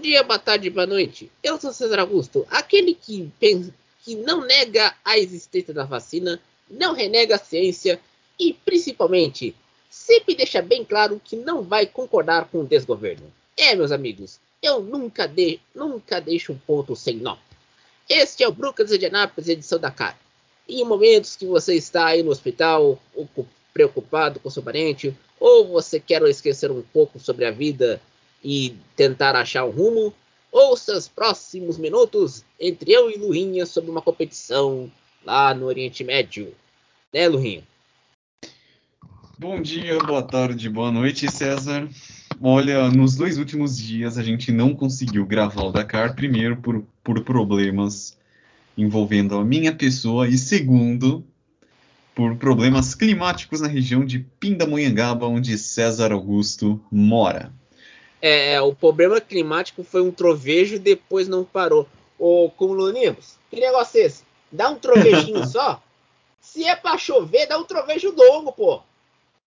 dia, boa tarde, boa noite. Eu sou César Augusto, aquele que, pensa, que não nega a existência da vacina, não renega a ciência e, principalmente, sempre deixa bem claro que não vai concordar com o desgoverno. É, meus amigos, eu nunca, de, nunca deixo um ponto sem nó. Este é o Brucas de Anápolis, edição da cara. Em momentos que você está aí no hospital, preocupado com seu parente, ou você quer esquecer um pouco sobre a vida e tentar achar um rumo, ouça os próximos minutos entre eu e Lurinha sobre uma competição lá no Oriente Médio. Né, Lurinha? Bom dia, boa tarde, boa noite, César. Olha, nos dois últimos dias a gente não conseguiu gravar o Dakar, primeiro por, por problemas envolvendo a minha pessoa e segundo por problemas climáticos na região de Pindamonhangaba, onde César Augusto mora. É, é, o problema climático foi um trovejo e depois não parou. Ô, Cumulonimbus, que negócio é esse? Dá um trovejinho só? Se é pra chover, dá um trovejo longo, pô.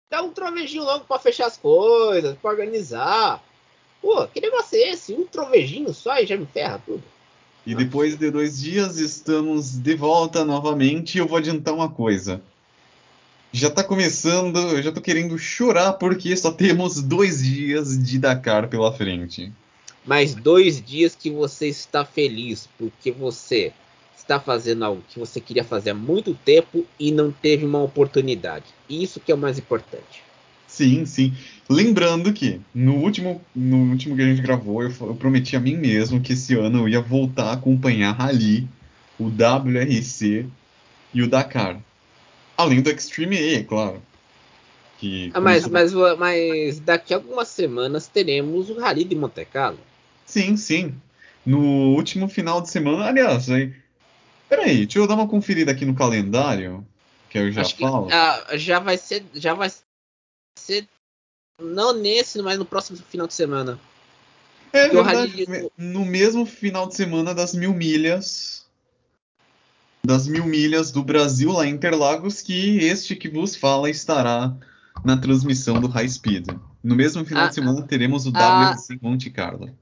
Dá um trovejinho longo pra fechar as coisas, pra organizar. Pô, que negócio é esse? Um trovejinho só e já me ferra tudo. E depois de dois dias estamos de volta novamente. Eu vou adiantar uma coisa. Já tá começando, eu já tô querendo chorar porque só temos dois dias de Dakar pela frente. Mas dois dias que você está feliz porque você está fazendo algo que você queria fazer há muito tempo e não teve uma oportunidade. Isso que é o mais importante. Sim, sim. Lembrando que no último, no último que a gente gravou, eu, eu prometi a mim mesmo que esse ano eu ia voltar a acompanhar Rally, o WRC e o Dakar. Além do Extreme E, claro. Que ah, mas, mas, mas daqui a algumas semanas teremos o Rally de Monte Carlo. Sim, sim. No último final de semana, aliás, aí. Peraí, deixa eu dar uma conferida aqui no calendário, que eu já Acho falo. Que, ah, já vai ser, já vai ser não nesse, mas no próximo final de semana. É verdade, no mesmo final de semana das mil milhas. Das mil milhas do Brasil lá em Interlagos, que este que vos fala estará na transmissão do High Speed. No mesmo final ah, de semana teremos o ah, WRC Monte Carlo.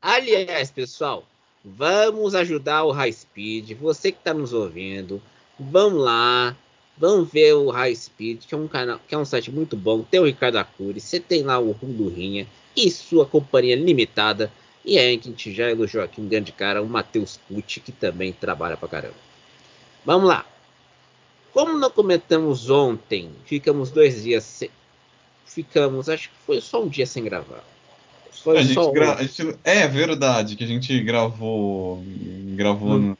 Aliás, pessoal, vamos ajudar o High Speed. Você que está nos ouvindo, vamos lá, Vamos ver o High Speed, que é um canal, que é um site muito bom. Tem o Ricardo Acuri, você tem lá o Rundo Rinha e sua companhia limitada. E aí que a gente já elogiou aqui um grande cara, o Matheus Pucci, que também trabalha pra caramba. Vamos lá. Como não comentamos ontem, ficamos dois dias sem... Ficamos, acho que foi só um dia sem gravar. Foi a só gra... gente... É verdade que a gente gravou. Gravou hum. no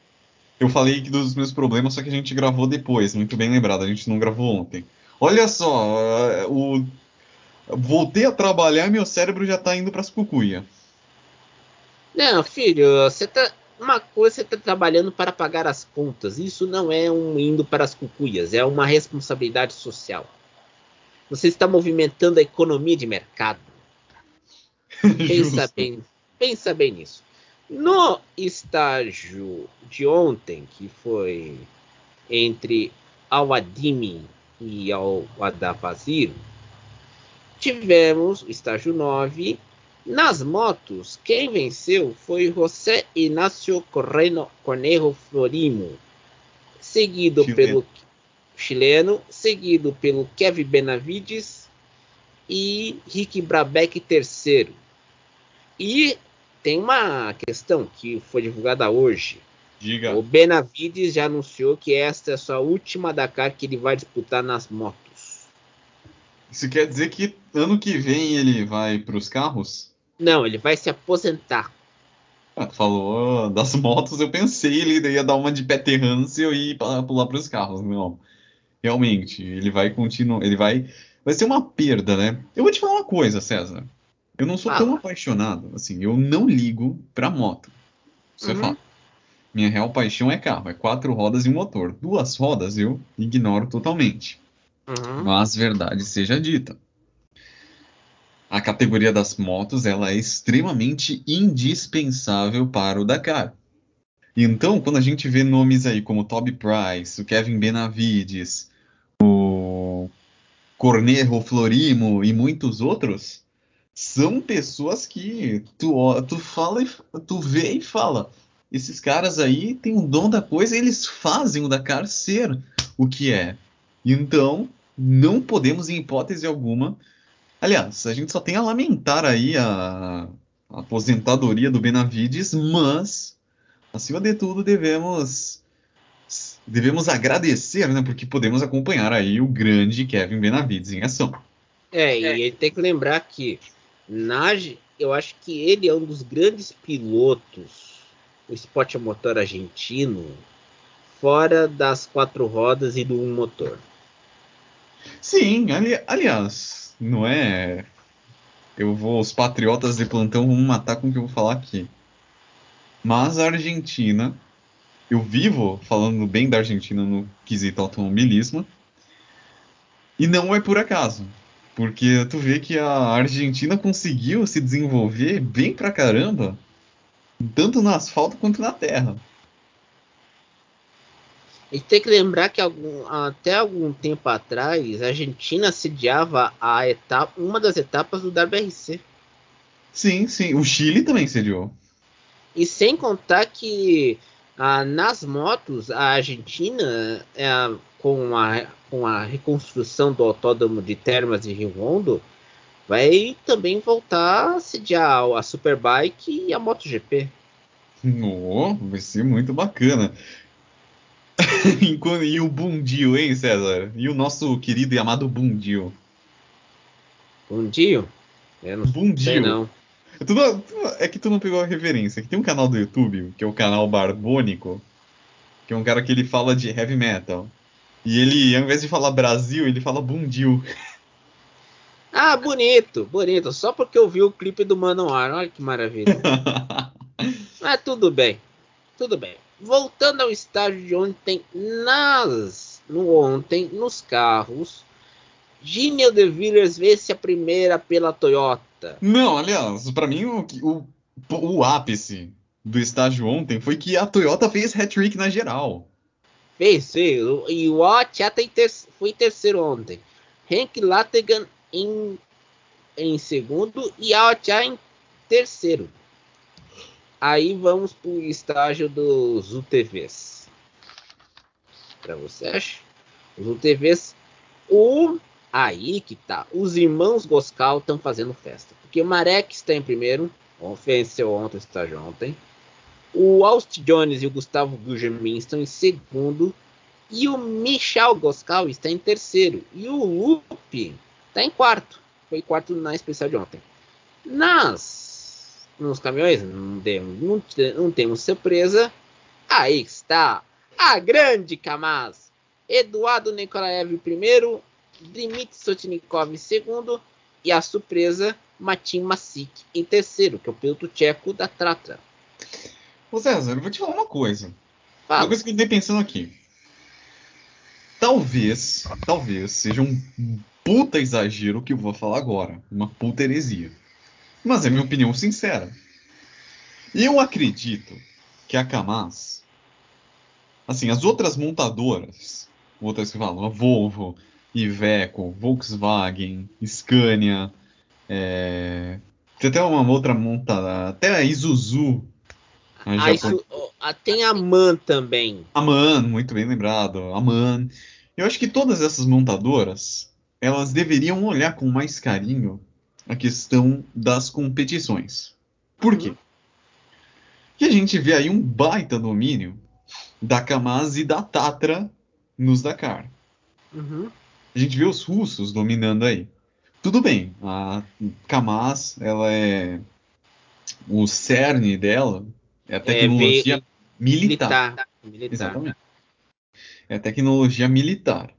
eu falei que dos meus problemas, só que a gente gravou depois, muito bem lembrado, a gente não gravou ontem. Olha só, eh, o... voltei a trabalhar e meu cérebro já tá indo pras cucuia. Não, filho, você tá. Uma coisa você tá trabalhando para pagar as contas. Isso não é um indo para as cucuias, é uma responsabilidade social. Você está movimentando a economia de mercado. pensa bem, pensa bem nisso. No estágio de ontem, que foi entre Al-Adimi e Al-Adafazir, tivemos o estágio 9. Nas motos, quem venceu foi José Inácio Correno Cornejo Florimo, seguido chileno. pelo chileno, seguido pelo Kevin Benavides e Rick Brabeck terceiro. E tem uma questão que foi divulgada hoje. Diga. O Benavides já anunciou que esta é a sua última Dakar que ele vai disputar nas motos. Isso quer dizer que ano que vem ele vai para os carros? Não, ele vai se aposentar. Ah, falou das motos, eu pensei ele ia dar uma de Peter Hansel e ir pular para os carros. Não, realmente, ele vai continuar, ele vai, vai ser uma perda, né? Eu vou te falar uma coisa, César. Eu não sou ah. tão apaixonado, assim, eu não ligo pra moto. Isso é uhum. é fato. Minha real paixão é carro, é quatro rodas e um motor. Duas rodas eu ignoro totalmente. Uhum. Mas verdade seja dita. A categoria das motos ela é extremamente indispensável para o Dakar. Então, quando a gente vê nomes aí como Toby Price, o Kevin Benavides, o Cornejo Florimo e muitos outros, são pessoas que tu, tu fala e tu vê e fala. Esses caras aí têm o dom da coisa e eles fazem o Dakar ser o que é. Então, não podemos, em hipótese alguma. Aliás, a gente só tem a lamentar aí a, a aposentadoria do Benavides, mas, acima de tudo, devemos devemos agradecer, né? Porque podemos acompanhar aí o grande Kevin Benavides em ação. É, e ele tem que lembrar que Nage, eu acho que ele é um dos grandes pilotos, o esporte motor argentino, fora das quatro rodas e do um motor. Sim, ali, aliás, não é. Eu vou, os patriotas de plantão vão matar com o que eu vou falar aqui. Mas a Argentina eu vivo falando bem da Argentina no quesito automobilismo. E não é por acaso. Porque tu vê que a Argentina conseguiu se desenvolver bem pra caramba, tanto no asfalto quanto na terra. E tem que lembrar que algum, até algum tempo atrás a Argentina sediava a etapa, uma das etapas do WRC. Sim, sim. O Chile também sediou. E sem contar que ah, nas motos, a Argentina, é, com, a, com a reconstrução do autódromo de Termas e Rio Hondo, vai também voltar a sediar a Superbike e a MotoGP. Oh, vai ser muito bacana. e o Bundio, hein, César? E o nosso querido e amado Bundio? Bundio? Eu não Bundio. sei não. Tu, é que tu não pegou a referência. Que tem um canal do YouTube, que é o canal Barbônico, que é um cara que ele fala de heavy metal. E ele, ao invés de falar Brasil, ele fala Bundil. Ah, bonito, bonito. Só porque eu vi o clipe do Manoar. Olha que maravilha. Mas tudo bem, tudo bem. Voltando ao estágio de ontem, nas, no ontem, nos carros, Genial de Villiers vence a primeira pela Toyota. Não, aliás, para mim o, o, o ápice do estágio ontem foi que a Toyota fez hat-trick na geral. Fez, fez. E o Otia ter, foi terceiro ontem. Henk Lattegan em, em segundo e a Otia em terceiro. Aí vamos pro estágio dos UTVs. Para você acha? Os UTVs. O Aí que tá. Os irmãos Goscal estão fazendo festa. Porque o Marek está em primeiro. Venceu ontem, está ontem. O Aust Jones e o Gustavo Gugelmin estão em segundo. E o Michel Goscal está em terceiro. E o Lupe está em quarto. Foi quarto na especial de ontem. Nas nos caminhões não, temos, não, não temos surpresa. Aí está a grande Kamaz. Eduardo Nikolaev primeiro, Dmitry Sotnikov em segundo e a surpresa Matin Masik em terceiro, que é o piloto tcheco da Tratra. Ô César, eu vou te falar uma coisa. Fala. Uma coisa que eu andei pensando aqui. Talvez, talvez seja um puta exagero o que eu vou falar agora. Uma puta heresia. Mas é minha opinião sincera. Eu acredito que a Kamaz, assim, as outras montadoras, outras que falam, a Volvo, Iveco, Volkswagen, Scania, é... tem até uma outra montada, até a Isuzu. A Isu... Tem a MAN também. A MAN, muito bem lembrado, a MAN. Eu acho que todas essas montadoras, elas deveriam olhar com mais carinho a questão das competições. Por quê? Uhum. Porque a gente vê aí um baita domínio da Kamaz e da Tatra nos Dakar. Uhum a gente vê os russos dominando aí. Tudo bem, a Kamaz, ela é. O cerne dela é a é, tecnologia é, militar. militar. militar. Exatamente. É a tecnologia militar.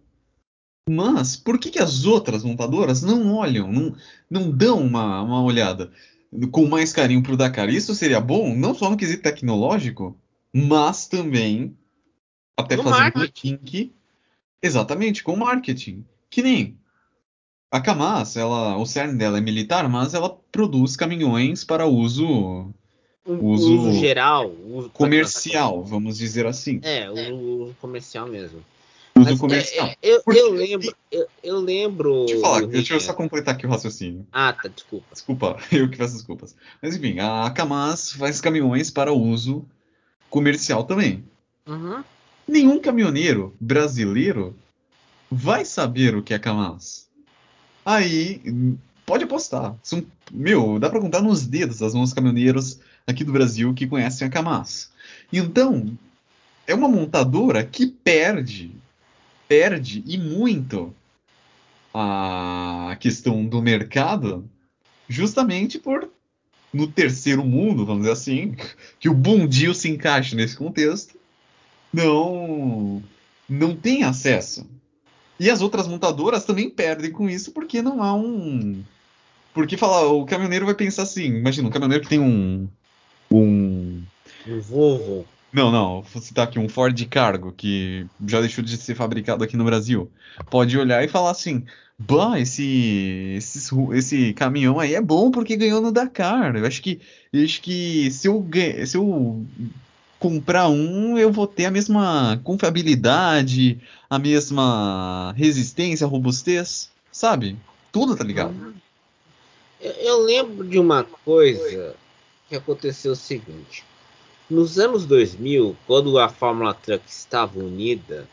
Mas por que, que as outras montadoras não olham, não, não dão uma, uma olhada com mais carinho para o Dakar? Isso seria bom, não só no quesito tecnológico, mas também até no fazendo um link Exatamente, com marketing. Que nem a Kamaz, ela, o cerne dela é militar, mas ela produz caminhões para uso uso, uso geral, uso comercial, vamos dizer assim. É, o comercial mesmo. Tudo Mas, comercial. É, é, eu, eu, lembro, eu, eu, lembro. Deixa eu falar, deixa eu só completar aqui o raciocínio. Ah, tá, desculpa. Desculpa, eu que peço desculpas. Mas enfim, a Kamaz faz caminhões para uso comercial também. Uhum. Nenhum caminhoneiro brasileiro vai saber o que é Kamaz. Aí, pode apostar. São, meu, dá pra contar nos dedos as mãos caminhoneiros aqui do Brasil que conhecem a Kamaz. Então, é uma montadora que perde, perde e muito a questão do mercado, justamente por no terceiro mundo, vamos dizer assim, que o bundil se encaixa nesse contexto, não não tem acesso. E as outras montadoras também perdem com isso porque não há um porque falar o caminhoneiro vai pensar assim, imagina um caminhoneiro que tem um um um Volvo não, não, vou citar aqui um Ford Cargo, que já deixou de ser fabricado aqui no Brasil. Pode olhar e falar assim: Bah, esse, esse, esse caminhão aí é bom porque ganhou no Dakar. Eu acho que, eu acho que se, eu, se eu comprar um, eu vou ter a mesma confiabilidade, a mesma resistência, robustez, sabe? Tudo tá ligado. Eu, eu lembro de uma coisa que aconteceu o seguinte. Nos anos 2000, quando a Fórmula Truck estava unida.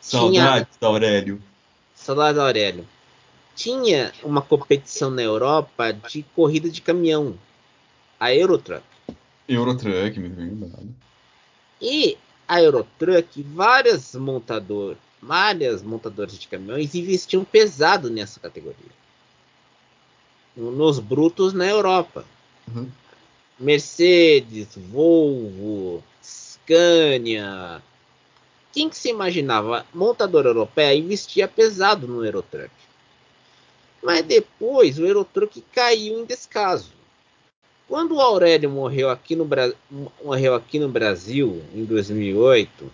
Saudades, tinha... Aurélio. Saudades, Aurélio. Tinha uma competição na Europa de corrida de caminhão. A Eurotruck. Eurotruck, me lembrado. E a Eurotruck, várias montadoras, várias montadoras de caminhões investiam pesado nessa categoria. Nos brutos na Europa. Uhum. Mercedes, Volvo, Scania. Quem que se imaginava? Montadora europeia investia pesado no Eurotruck. Mas depois o Eurotruck caiu em descaso. Quando o Aurélio morreu aqui no, Bra... morreu aqui no Brasil em 2008,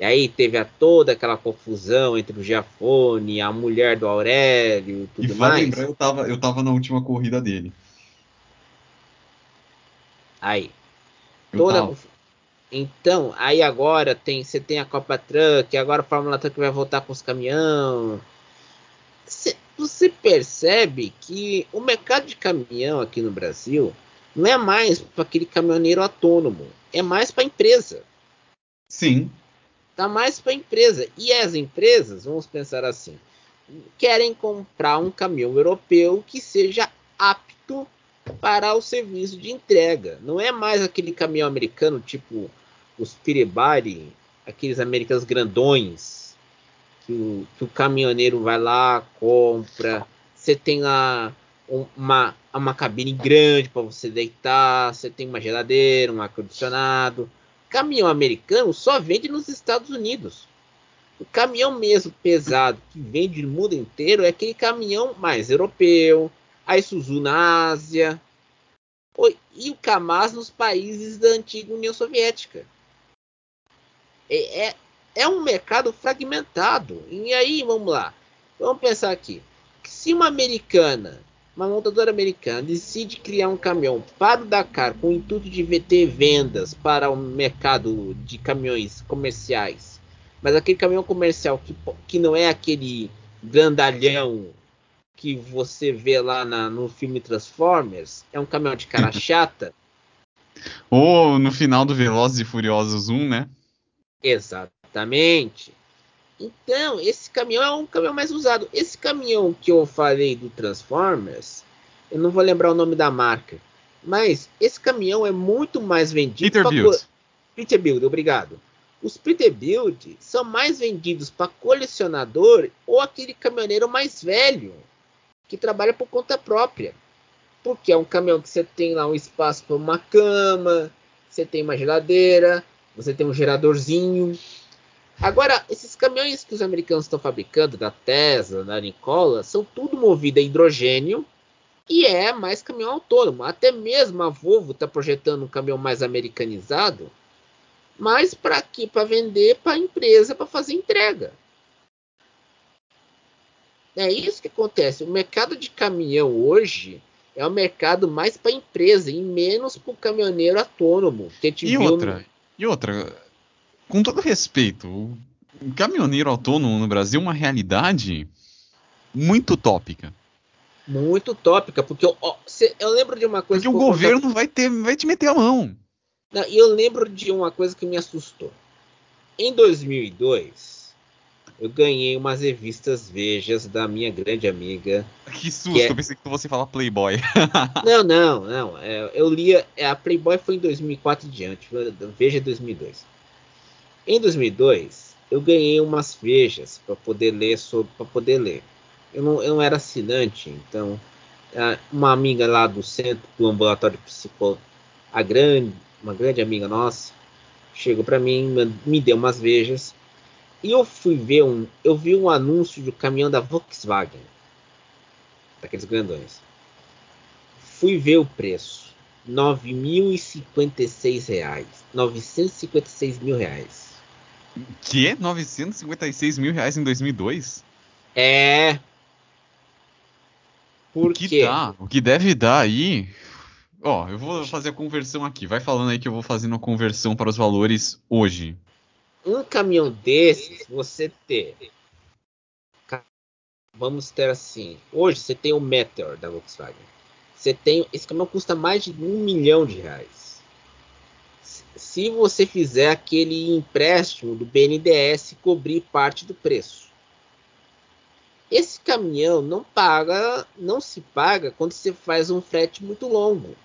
e aí teve a toda aquela confusão entre o Giafone, a mulher do Aurélio e tudo e mais. Lembrar, eu tava, eu tava na última corrida dele. Aí. Toda... Então, aí agora tem, você tem a Copa Truck, agora a Fórmula Truck vai voltar com os caminhão. Você, percebe que o mercado de caminhão aqui no Brasil não é mais para aquele caminhoneiro autônomo, é mais para empresa. Sim. Tá mais para empresa. E as empresas, vamos pensar assim, querem comprar um caminhão europeu que seja apto para o serviço de entrega. Não é mais aquele caminhão americano tipo os Piribari, aqueles americanos grandões, que o, que o caminhoneiro vai lá, compra. Você tem lá uma, uma cabine grande para você deitar, você tem uma geladeira, um ar-condicionado. Caminhão americano só vende nos Estados Unidos. O caminhão mesmo pesado que vende no mundo inteiro é aquele caminhão mais europeu, a Isuzu na Ásia e o Kamaz nos países da antiga União Soviética. É, é, é um mercado fragmentado. E aí, vamos lá. Vamos pensar aqui. Se uma americana, uma montadora americana, decide criar um caminhão para o Dakar com o intuito de ter vendas para o mercado de caminhões comerciais, mas aquele caminhão comercial que, que não é aquele grandalhão que você vê lá na, no filme Transformers é um caminhão de cara chata. Ou no final do Velozes e Furiosos 1, né? Exatamente. Então, esse caminhão é um caminhão mais usado. Esse caminhão que eu falei do Transformers, eu não vou lembrar o nome da marca, mas esse caminhão é muito mais vendido. Peterbilt. Co... Peterbilt, obrigado. Os Peterbilt são mais vendidos para colecionador ou aquele caminhoneiro mais velho que trabalha por conta própria. Porque é um caminhão que você tem lá um espaço para uma cama, você tem uma geladeira, você tem um geradorzinho. Agora, esses caminhões que os americanos estão fabricando, da Tesla, da Nikola, são tudo movido a hidrogênio e é mais caminhão autônomo. Até mesmo a Volvo está projetando um caminhão mais americanizado, mas para quê? Para vender para a empresa, para fazer entrega. É isso que acontece. O mercado de caminhão hoje é o mercado mais para empresa e menos para o caminhoneiro autônomo. e outra, no... e outra, com todo respeito, caminhoneiro autônomo no Brasil é uma realidade muito tópica. Muito tópica, porque eu, ó, cê- eu lembro de uma coisa. Porque o que vou governo vai, ter, vai te meter a mão. E eu lembro de uma coisa que me assustou. Em 2002, eu ganhei umas revistas Vejas da minha grande amiga. Que susto, Que é- eu pensei que você falar Playboy. Não, não, não. é, eu lia. é, A Playboy foi em 2004 e diante. Veja 2002. Em 2002, eu ganhei umas Vejas para poder ler sobre, para poder ler. Eu não, eu não era assinante, então uma amiga lá do centro do ambulatório psicólogo, a grande, uma grande amiga nossa, chegou para mim, me deu umas Vejas. E eu fui ver um, eu vi um anúncio do caminhão da Volkswagen, daqueles grandões. Fui ver o preço. 9.056 reais. 956 mil reais. que? 956 mil reais em 2002? É. Por O que quê? dá? O que deve dar aí? Ó, eu vou fazer a conversão aqui. Vai falando aí que eu vou fazendo a conversão para os valores hoje. Um caminhão desses, você ter. Vamos ter assim. Hoje você tem o Meteor da Volkswagen. Você tem. Esse caminhão custa mais de um milhão de reais. Se- você fizer aquele empréstimo do BNDES cobrir parte do preço. Esse caminhão não paga, não se paga quando você faz um frete muito longo.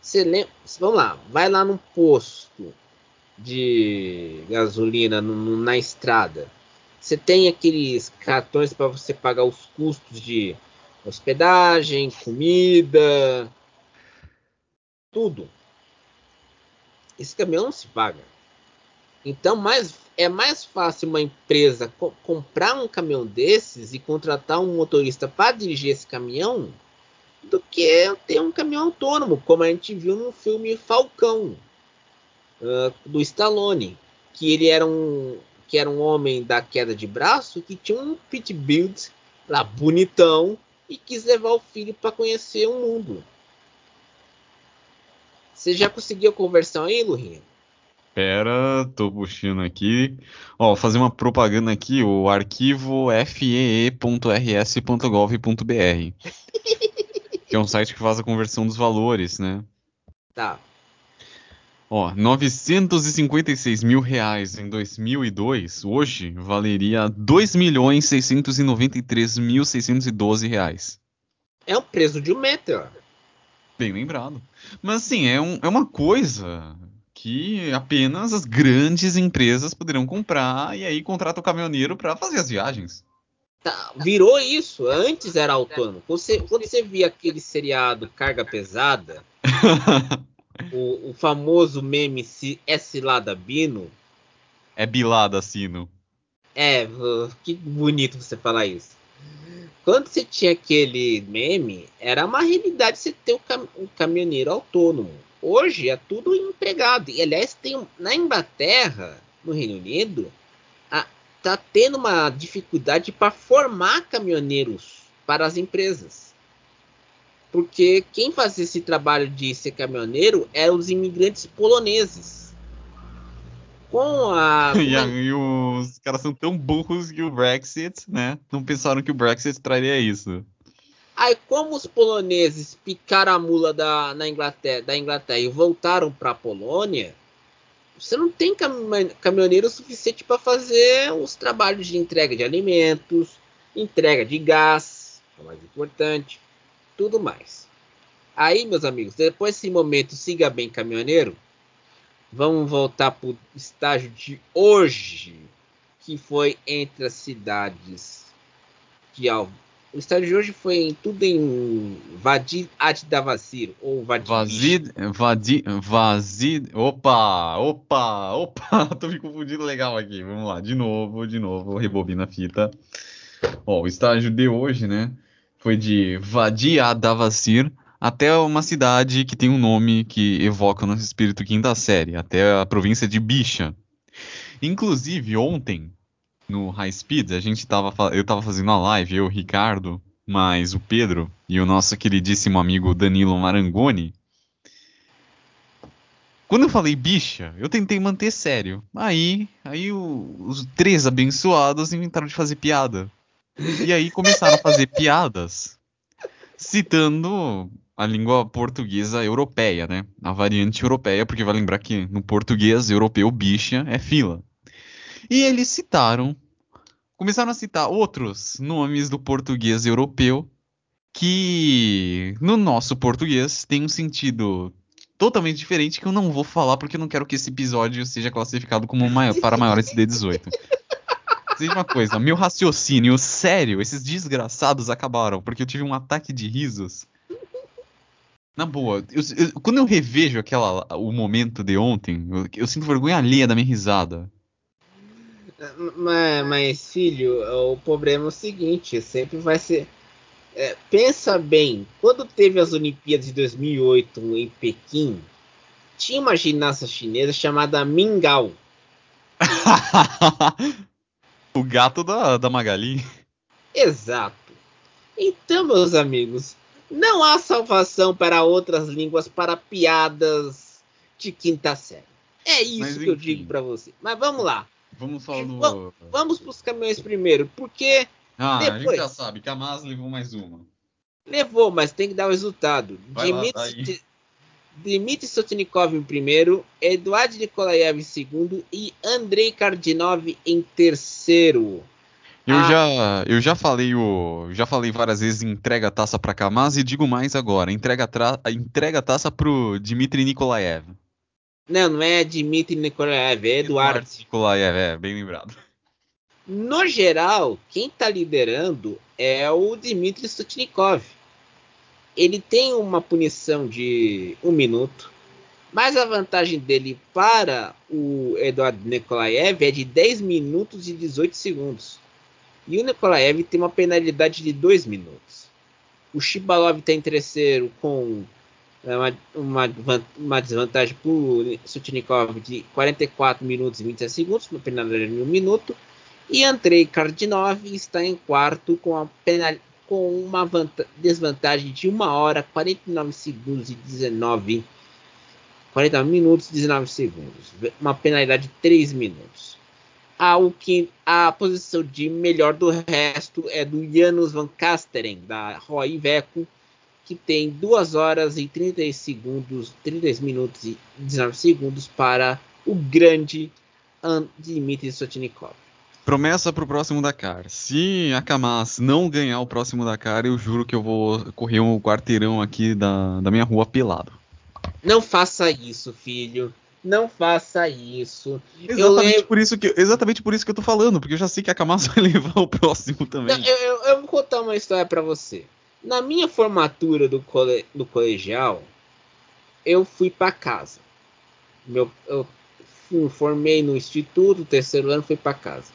Você lembra, vamos lá, vai lá num posto de gasolina no- no- na estrada. Você tem aqueles cartões para você pagar os custos de hospedagem, comida, tudo. Esse caminhão não se paga. Então, mais, é mais fácil uma empresa co- comprar um caminhão desses e contratar um motorista para dirigir esse caminhão do que ter um caminhão autônomo, como a gente viu no filme Falcão ah, do Stallone, que ele era um que era um homem da queda de braço que tinha um Pitbuild lá bonitão e quis levar o filho para conhecer o mundo. Você já conseguiu a conversão aí, Lurinha? Pera, tô puxando aqui. Ó, vou fazer uma propaganda aqui, o arquivo fee.rs.gov.br. que é um site que faz a conversão dos valores, né? Tá. Ó, 956 mil reais em 2002, hoje valeria 2.693.612 reais. É o preço de um Meteor. Bem lembrado. Mas assim, é, um- é uma coisa que apenas as grandes empresas poderão comprar e aí contrata o caminhoneiro para fazer as viagens. Tá, virou isso. Antes era autônomo. Você, quando você via aquele seriado Carga Pesada, o, o famoso meme se é cilada Bino, é bilada, Sino. É, que bonito você falar isso. Quando você tinha aquele meme, era uma realidade você ter um, cam- um caminhoneiro autônomo. Hoje é tudo empregado. E aliás, tem na Inglaterra, no Reino Unido, a- tá tendo uma dificuldade para formar caminhoneiros para as empresas. Porque quem fazia esse trabalho de ser caminhoneiro eram os imigrantes poloneses. Com a. E aí os caras são tão burros que o Brexit, né? Não pensaram que o Brexit traria isso. Aí, como os poloneses picaram a mula da, na Inglaterra, da Inglaterra e voltaram para a Polônia, você não tem cam- caminhoneiro suficiente para fazer os trabalhos de entrega de alimentos, entrega de gás, que é o mais importante, tudo mais. Aí, meus amigos, depois desse momento siga bem caminhoneiro, vamos voltar para o estágio de hoje, que foi entre as cidades de o estádio de hoje foi em, tudo em Vadir Ad Davasir, ou Vadir. Vazid, vadi, vazid, opa, opa, opa, tô me confundindo legal aqui. Vamos lá, de novo, de novo, rebobina a fita. Ó, o estágio de hoje, né, foi de Vadi Adavasir até uma cidade que tem um nome que evoca o nosso espírito quinta série, até a província de Bicha. Inclusive, ontem, no High Speed, a gente tava, eu tava fazendo a live, eu, o Ricardo, mais o Pedro e o nosso queridíssimo amigo Danilo Marangoni. quando eu falei bicha, eu tentei manter sério. Aí, aí o, os três abençoados inventaram de fazer piada. E aí começaram a fazer piadas citando a língua portuguesa europeia, né? A variante europeia, porque vai lembrar que no português europeu bicha é fila. E eles citaram, começaram a citar outros nomes do português europeu que no nosso português tem um sentido totalmente diferente que eu não vou falar porque eu não quero que esse episódio seja classificado como maior, para maiores de 18. Dizer uma coisa, meu raciocínio sério, esses desgraçados acabaram, porque eu tive um ataque de risos. Na boa, eu, eu, quando eu revejo aquela, o momento de ontem, eu, eu sinto vergonha alheia da minha risada. Mas, mas, filho, o problema é o seguinte, sempre vai ser. É, pensa bem, quando teve as Olimpíadas de 2008 em Pequim, tinha uma ginasta chinesa chamada Mingao. o gato da, da Magali. Exato. Então, meus amigos, não há salvação para outras línguas para piadas de quinta série. É isso Mas, que eu digo para você. Mas vamos lá. Vamos falar do... Vamos, vamos para os caminhões primeiro, porque ah, depois... a gente já sabe, Kamaz levou mais uma. Levou, mas tem que dar o resultado. Dmitry, Dmitry Sotnikov em primeiro, Eduard Nikolaev em segundo e Andrei Kardinov em terceiro. Eu, ah. já, eu já falei o, já falei várias vezes entrega a taça para Kamaz e digo mais agora, entrega a, entrega a taça pro Dmitry Nikolaev. Não, não é Dmitry Nikolaev, é Eduard. Eduard Nikolaev, é, bem lembrado. No geral, quem está liderando é o Dmitry Stutnikov. Ele tem uma punição de um minuto, mas a vantagem dele para o Eduardo Nikolaev é de 10 minutos e 18 segundos. E o Nikolaev tem uma penalidade de 2 minutos. O Shibalov está em terceiro com é, uma, uma, uma desvantagem para o Sutnikov de 44 minutos e 27 segundos, uma penalidade de 1 minuto. E Andrei Kardinov está em quarto com, a penal, com uma desvantagem de 1 hora 49 segundos e 19 49 minutos e 19 segundos. Uma penalidade de 3 minutos. A, que, a posição de melhor do resto é do Janusz Van Kasteren, da Roy Iveco, que tem 2 horas e 30 segundos, 30 minutos e 19 segundos para o grande Dmitry Sotnikov. Promessa pro próximo Dakar. Se a Kamaz não ganhar o próximo Dakar, eu juro que eu vou correr um quarteirão aqui da, da minha rua pelado. Não faça isso, filho. Não faça isso. Exatamente, eu... por isso que, exatamente por isso que eu tô falando, porque eu já sei que a Kamaz vai levar o próximo também. Não, eu, eu, eu, vou contar uma história para você. Na minha formatura do, cole, do colegial, eu fui para casa. Meu, eu fui, formei no instituto, terceiro ano, fui para casa.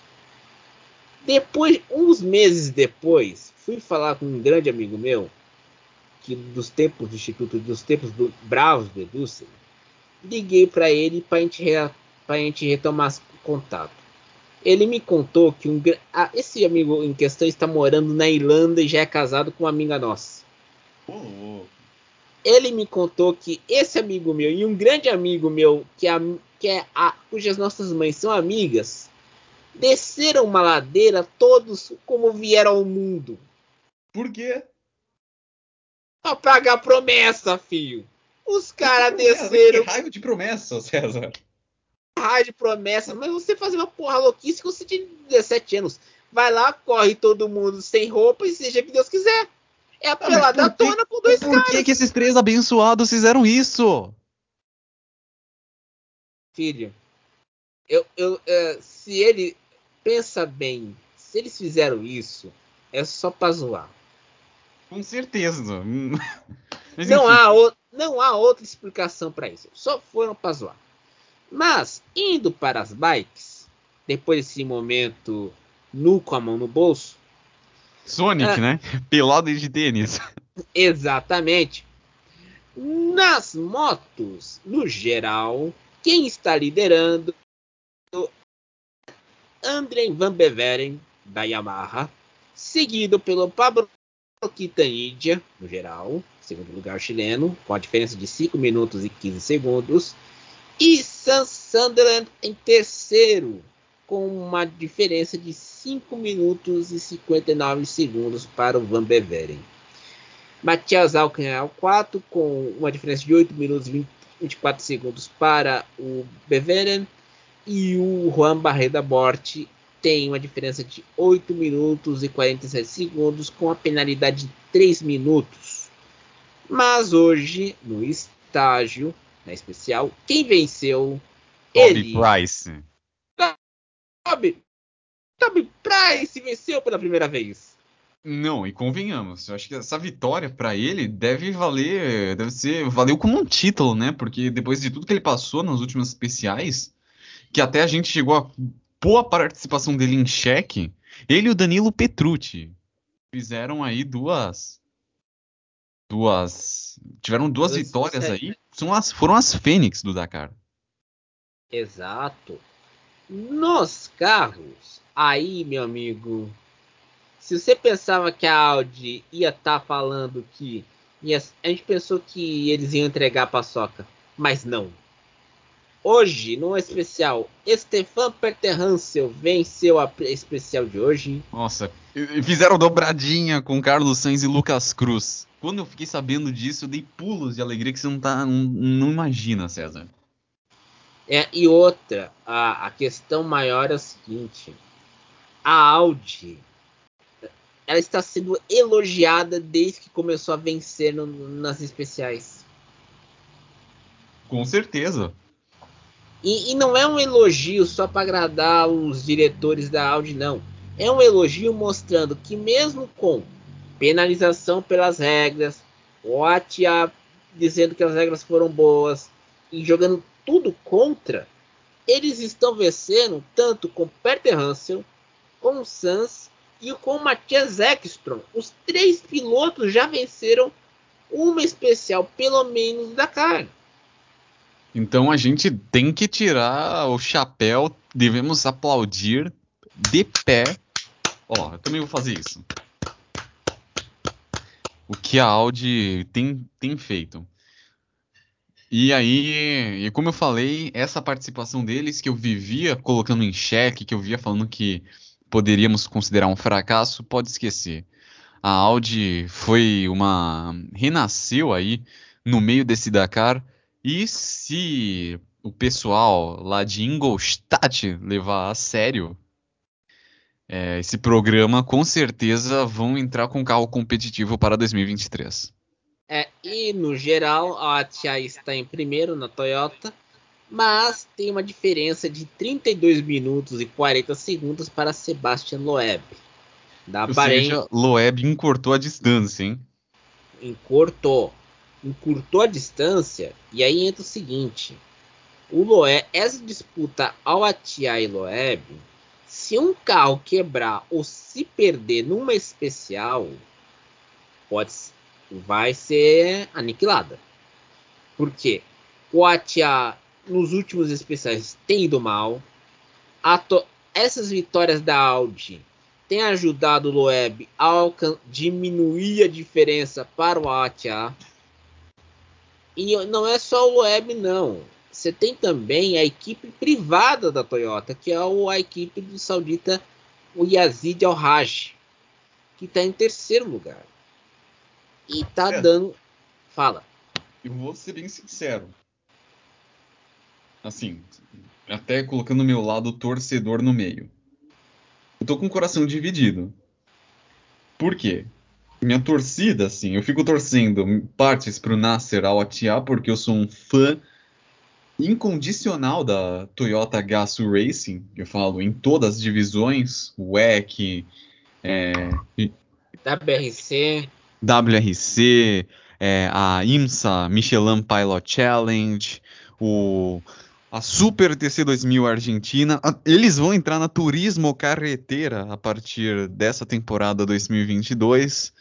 Depois, uns meses depois, fui falar com um grande amigo meu, que dos tempos do Instituto, dos tempos do Bravos do Edúcia, liguei para ele para gente a gente retomar contato. Ele me contou que um, ah, esse amigo em questão está morando na Irlanda e já é casado com uma amiga nossa. Oh. Ele me contou que esse amigo meu e um grande amigo meu, que, é, que é a, cujas nossas mães são amigas, desceram uma ladeira todos como vieram ao mundo. Por quê? Pra pagar promessa, filho. Os caras desceram. Que raio de promessa, César. Raio de promessa. Mas você fazer uma porra louquice com você tem 17 anos. Vai lá, corre todo mundo sem roupa e seja que Deus quiser. É a ah, pelada tona com dois por caras. Por que, que esses três abençoados fizeram isso? Filho, eu, eu, é, se ele pensa bem, se eles fizeram isso, é só pra zoar. Com certeza. não, há o, não há outra explicação para isso. Só foram pra zoar. Mas, indo para as bikes, depois desse momento nu com a mão no bolso. Sonic, ah, né? Pelado de tênis. Exatamente. Nas motos, no geral, quem está liderando André Van Beveren, da Yamaha, seguido pelo Pablo Quintanilha, no geral, segundo lugar chileno, com a diferença de 5 minutos e 15 segundos, E Sunderland em terceiro, com uma diferença de 5 minutos e 59 segundos para o Van Beveren. Matias Alckmin 4, com uma diferença de 8 minutos e 24 segundos para o Beveren. E o Juan Barreda Bort tem uma diferença de 8 minutos e 47 segundos, com a penalidade de 3 minutos. Mas hoje, no estágio, na especial, quem venceu? Toby ele. Price. Toby, Toby Price venceu pela primeira vez. Não, e convenhamos, eu acho que essa vitória para ele deve valer, deve ser, valeu como um título, né? Porque depois de tudo que ele passou nos últimos especiais, que até a gente chegou a pôr a participação dele em xeque, ele e o Danilo Petrucci fizeram aí duas duas tiveram duas vitórias aí, são as, foram as Fênix do Dakar. Exato. Nos carros, aí, meu amigo, se você pensava que a Audi ia estar tá falando que. Ia, a gente pensou que eles iam entregar a paçoca, mas não. Hoje, no especial, Stefan Perterhansel venceu a especial de hoje. Nossa, fizeram dobradinha com Carlos Sainz e Lucas Cruz. Quando eu fiquei sabendo disso, eu dei pulos de alegria que você não, tá, não, não imagina, César. É, e outra, a, a questão maior é o seguinte: a Audi ela está sendo elogiada desde que começou a vencer no, nas especiais. Com certeza. E, e não é um elogio só para agradar os diretores da Audi, não. É um elogio mostrando que mesmo com penalização pelas regras, o ATIA dizendo que as regras foram boas e jogando tudo contra, eles estão vencendo tanto com Peter Hansel, com o Sans e com o Matthias Ekstrom. Os três pilotos já venceram uma especial, pelo menos, da carne. Então a gente tem que tirar o chapéu, devemos aplaudir de pé. Ó, eu também vou fazer isso. O que a Audi tem, tem feito. E aí, e como eu falei, essa participação deles que eu vivia colocando em xeque, que eu via falando que poderíamos considerar um fracasso, pode esquecer. A Audi foi uma. renasceu aí no meio desse Dakar. E se o pessoal lá de Ingolstadt levar a sério é, esse programa, com certeza vão entrar com carro competitivo para 2023. É, e no geral, a Tia está em primeiro na Toyota mas tem uma diferença de 32 minutos e 40 segundos para Sebastian Loeb. Da Ou Bahrein, seja, Loeb encurtou a distância, hein? Encurtou. Encurtou a distância e aí entra o seguinte. O Loeb, essa disputa ao Atia e Loeb, se um carro quebrar ou se perder numa especial, pode, vai ser aniquilada. Por quê? O Atia nos últimos especiais tem ido mal. Essas vitórias da Audi têm ajudado o Loeb a diminuir a diferença para o ATA. E não é só o Loeb, não. Você tem também a equipe privada da Toyota, que é a equipe do saudita o Yazid Al-Haj, que está em terceiro lugar. E está é. dando. Fala. Eu vou ser bem sincero assim, até colocando o meu lado torcedor no meio. Eu tô com o coração dividido. Por quê? Minha torcida, assim, eu fico torcendo partes pro Nasser ao Atia porque eu sou um fã incondicional da Toyota Gazoo Racing. Eu falo em todas as divisões, WEC, é, WRC, WRC, é, a IMSA Michelin Pilot Challenge, o a Super TC 2000 Argentina. Eles vão entrar na Turismo Carreteira a partir dessa temporada 2022.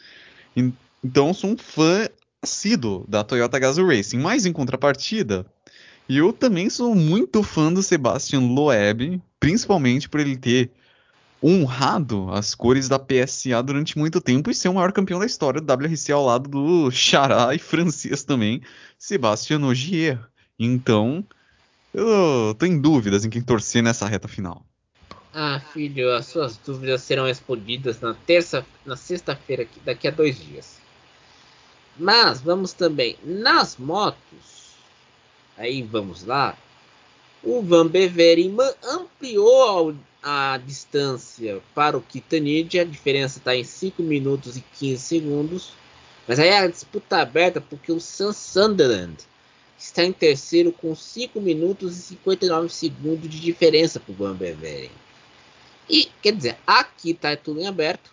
Então, sou um fã assíduo da Toyota Gazoo Racing. Mas, em contrapartida, eu também sou muito fã do Sebastian Loeb, principalmente por ele ter honrado as cores da PSA durante muito tempo e ser o maior campeão da história do WRC ao lado do Xará e francês também, Sebastian Ogier. Então, Eu tô em dúvidas em quem torcer nessa reta final. Ah, filho, as suas dúvidas serão respondidas na terça, na sexta-feira, daqui a dois dias. Mas vamos também nas motos. Aí vamos lá. O Van Beveren ampliou a, a distância para o Kitanid. A diferença está em 5 minutos e 15 segundos. Mas aí a disputa aberta porque o Sam Sunderland está em terceiro com 5 minutos e 59 segundos de diferença para o Van Beveren. E, quer dizer, aqui está tudo em aberto.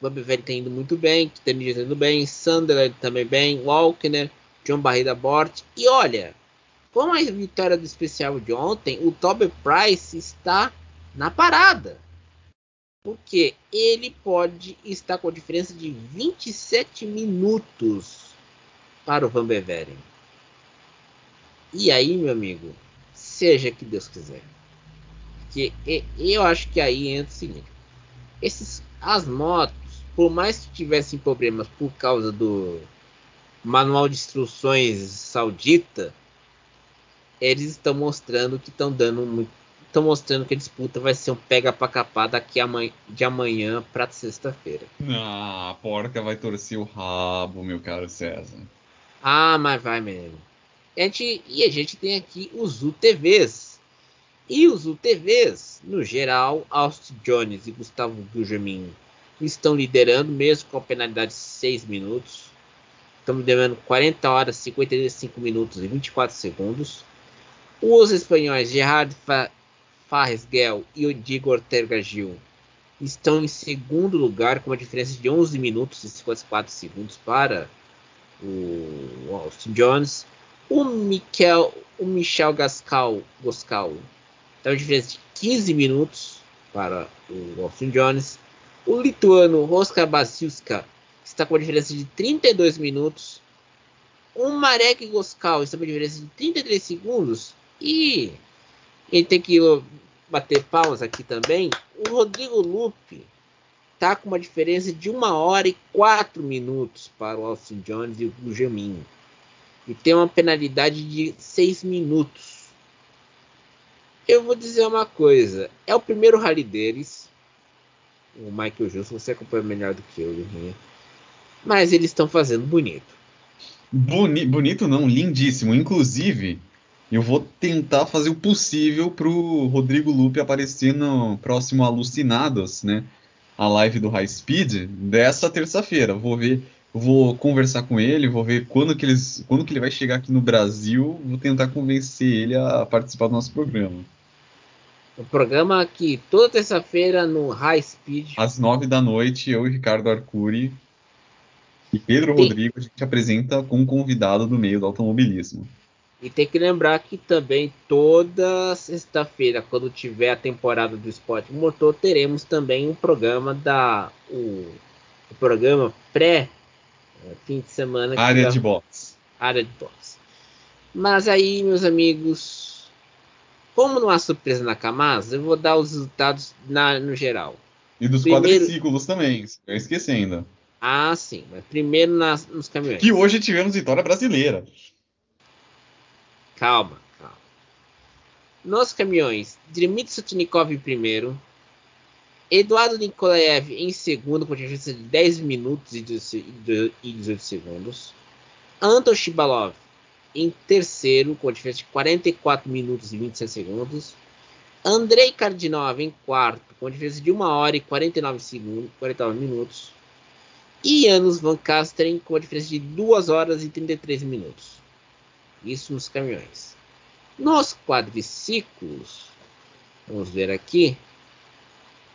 O Bevere está indo muito bem, Kitani está indo bem, Sunderland também bem, Walkner, John Barrida Bort. E olha, com a vitória do especial de ontem, o Toby Price está na parada. Porque ele pode estar com a diferença de 27 minutos para o Van Beveren. E aí, meu amigo, seja que Deus quiser. Porque eu acho que aí entra o seguinte: esses, as motos, por mais que tivessem problemas por causa do manual de instruções saudita, eles estão mostrando que estão dando estão mostrando que a disputa vai ser um pega para capar daqui amanhã, de amanhã para sexta-feira. Ah, a porca vai torcer o rabo, meu caro César. Ah, mas vai mesmo. A gente, e a gente tem aqui os UTVs, e os UTVs, no geral, Austin Jones e Gustavo Gugelmin estão liderando, mesmo com a penalidade de 6 minutos. Estamos devendo 40 horas, 55 minutos e 24 segundos. Os espanhóis Gerard Farresguel e o Diego Ortega Gil estão em segundo lugar, com uma diferença de 11 minutos e 54 segundos para o Austin Jones. O, Michael, o Michel Gascal, Goscal então, diferença de 15 para o Austin Jones. O lituano Roska Basilska está com uma diferença de 32 minutos. O Marek Goskal está com uma diferença de 33 segundos. E ele tem que bater paus aqui também. O Rodrigo Lupe está com uma diferença de 1 hora e 4 minutos para o Austin Jones e o Gujamin. E tem uma penalidade de 6 minutos eu vou dizer uma coisa. É o primeiro rally deles. O Michael Johnson, você acompanha melhor do que eu, Guilherme. Mas eles estão fazendo bonito. Boni bonito não, lindíssimo. Inclusive, eu vou tentar fazer o possível pro Rodrigo Lupe aparecer no próximo Alucinados, né? A live do High Speed dessa terça-feira. Vou ver, vou conversar com ele, vou ver quando que, eles, quando que ele vai chegar aqui no Brasil. Vou tentar convencer ele a participar do nosso programa. O programa aqui toda terça-feira no High Speed. Às nove da noite, eu e Ricardo Arcuri e Pedro Sim. Rodrigo a gente apresenta com um convidado do meio do automobilismo. E tem que lembrar que também toda sexta-feira, quando tiver a temporada do Esporte Motor, teremos também um programa da o, o programa pré fim de semana. Área de box. Área de box. Mas aí, meus amigos, como não há surpresa na Kamaz, eu vou dar os resultados na, no geral. E dos primeiro... quadriciclos também, eu esquecendo. Ah, sim. Mas primeiro nas, nos caminhões. Que hoje tivemos vitória brasileira. Calma, calma. Nos caminhões, Dmitry Sutnikov em primeiro. Eduardo Nikolaev em segundo, com diferença de 10 minutos e 18 segundos. Anton Shibalov em terceiro, com diferença de 44 minutos e 26 segundos. Andrei Cardinov em quarto, com diferença de 1 hora e 49, segundos, 49 minutos. E Janos Van Kasteren com a diferença de 2 horas e 33 minutos. Isso nos caminhões. Nos quadriciclos, vamos ver aqui.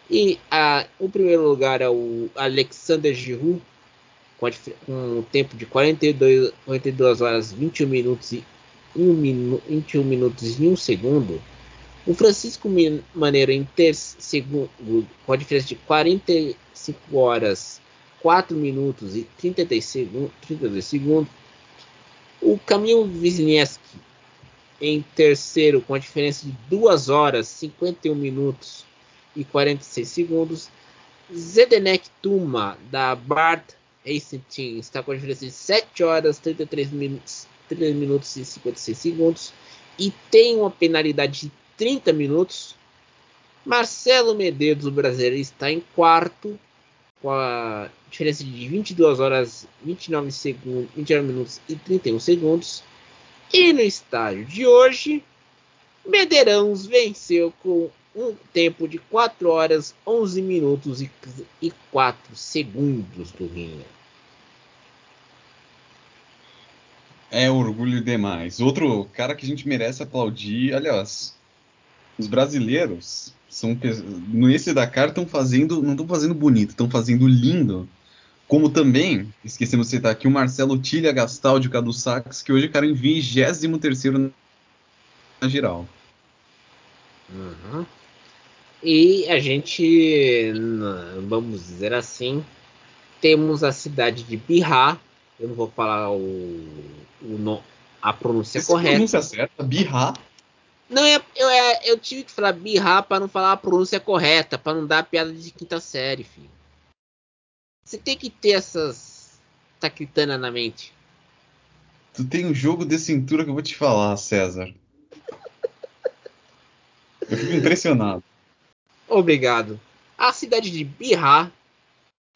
E a, o primeiro lugar é o Alexander Giroud com, um tempo de 42, 42 horas 21 minutos e 1 minu, 21 minutos e 1 segundo. O Francisco Maneiro em terceiro com a diferença de 45 horas 4 minutos e 33 segundos, 32 segundos. O Camilo Wisniewski em terceiro com a diferença de 2 horas 51 minutos e 46 segundos. Zedenek Tuma da Bart Racing está com a diferença de 7 horas, 33 minutos, 3 minutos e 56 segundos. e tem uma penalidade de 30 minutos. Marcelo Medeiros, o brasileiro, está em quarto, com a diferença de 22 horas, 29, segundos, 29 minutos e 31 segundos. E no estágio de hoje, Medeirãos venceu com um tempo de 4 horas, 11 minutos e 4 segundos do Rinha. É orgulho demais. Outro cara que a gente merece aplaudir, aliás, os brasileiros são nesse Dakar estão fazendo, não estão fazendo bonito, estão fazendo lindo. Como também, esquecemos de citar aqui o Marcelo Tilha Gastaldi, Cadu Sax, que hoje cara em 23 na geral. Uhum. E a gente, vamos dizer assim, temos a cidade de Bihar. Eu não vou falar o, o a pronúncia Essa correta. pronúncia certa, Bihar. Não, eu, eu, eu tive que falar Bihar para não falar a pronúncia correta, para não dar piada de quinta série, filho. Você tem que ter essas taquitana na mente. Tu tem um jogo de cintura que eu vou te falar, César. Eu fico impressionado. Obrigado. A cidade de Bihar,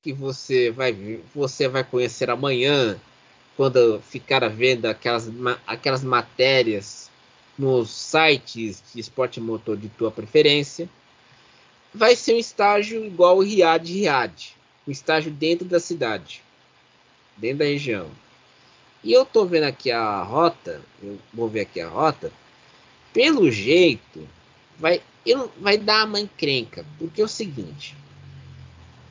que você vai você vai conhecer amanhã, quando ficar a venda aquelas, aquelas matérias nos sites de esporte motor de tua preferência, vai ser um estágio igual o Riad Riad, um estágio dentro da cidade, dentro da região. E eu tô vendo aqui a rota, eu vou ver aqui a rota. Pelo jeito, vai, eu, vai dar uma encrenca, porque é o seguinte,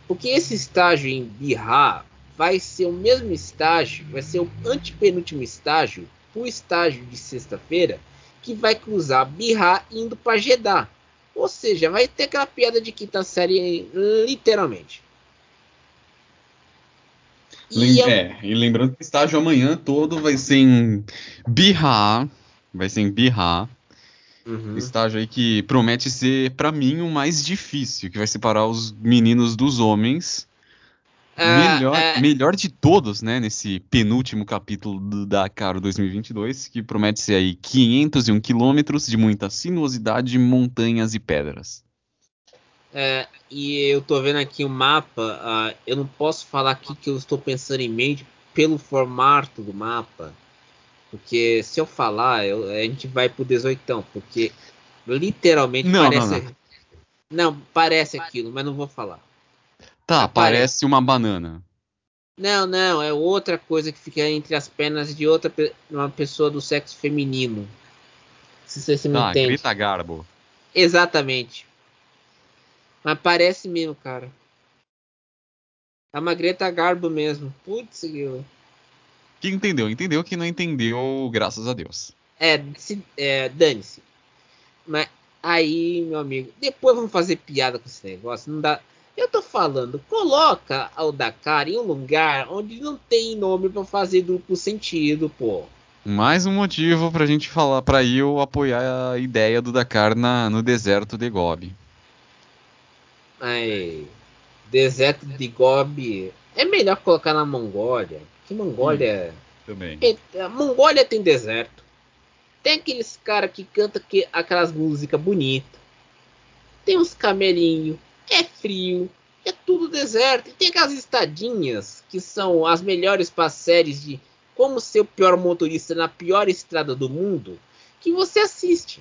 porque esse estágio em Bihar vai ser o mesmo estágio, vai ser o antepenúltimo estágio, o estágio de sexta-feira, que vai cruzar Bihar indo para Jeddah. Ou seja, vai ter aquela piada de quinta série, literalmente. E, é, e lembrando que o estágio amanhã todo vai ser em Bihar. Vai ser em Bihar. Uhum. Estágio aí que promete ser, para mim, o mais difícil, que vai separar os meninos dos homens. Ah, melhor, é... melhor de todos, né, nesse penúltimo capítulo do Dakar 2022, que promete ser aí 501 quilômetros de muita sinuosidade, montanhas e pedras. É, e eu tô vendo aqui o mapa, uh, eu não posso falar aqui que eu estou pensando em mente pelo formato do mapa, porque se eu falar, eu, a gente vai pro 18, porque literalmente não, parece. Não, não. não, parece aquilo, mas não vou falar. Tá, parece uma banana. Não, não, é outra coisa que fica entre as pernas de outra uma pessoa do sexo feminino. Se você me ah, entende. Grita Garbo. Exatamente. Mas parece mesmo, cara. É uma Greta Garbo mesmo. Putz, eu... Que entendeu? Entendeu que não entendeu, graças a Deus. É, se, é dane-se. Mas aí, meu amigo, depois vamos fazer piada com esse negócio. Não dá. Eu tô falando, coloca o Dakar em um lugar onde não tem nome para fazer duplo sentido, pô. Mais um motivo pra gente falar, pra eu apoiar a ideia do Dakar na, no deserto de Gobi. Ai, deserto de Gobi é melhor colocar na Mongólia. Que Mongólia. Hum, também. É, a Mongólia tem deserto. Tem aqueles caras que cantam que, aquelas músicas bonitas. Tem uns camelinhos. É frio. É tudo deserto. E tem aquelas estadinhas que são as melhores para séries de como ser o pior motorista na pior estrada do mundo. Que você assiste.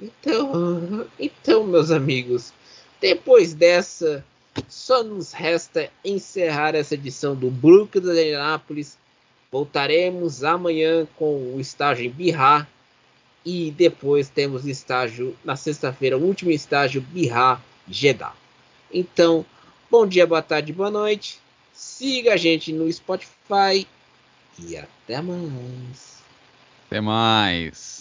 Então, então, meus amigos, depois dessa, só nos resta encerrar essa edição do Brook de Indianápolis. Voltaremos amanhã com o estágio em Bihar e depois temos estágio na sexta-feira, o último estágio Bihar Jeddah. Então, bom dia, boa tarde, boa noite. Siga a gente no Spotify e até mais. Até mais.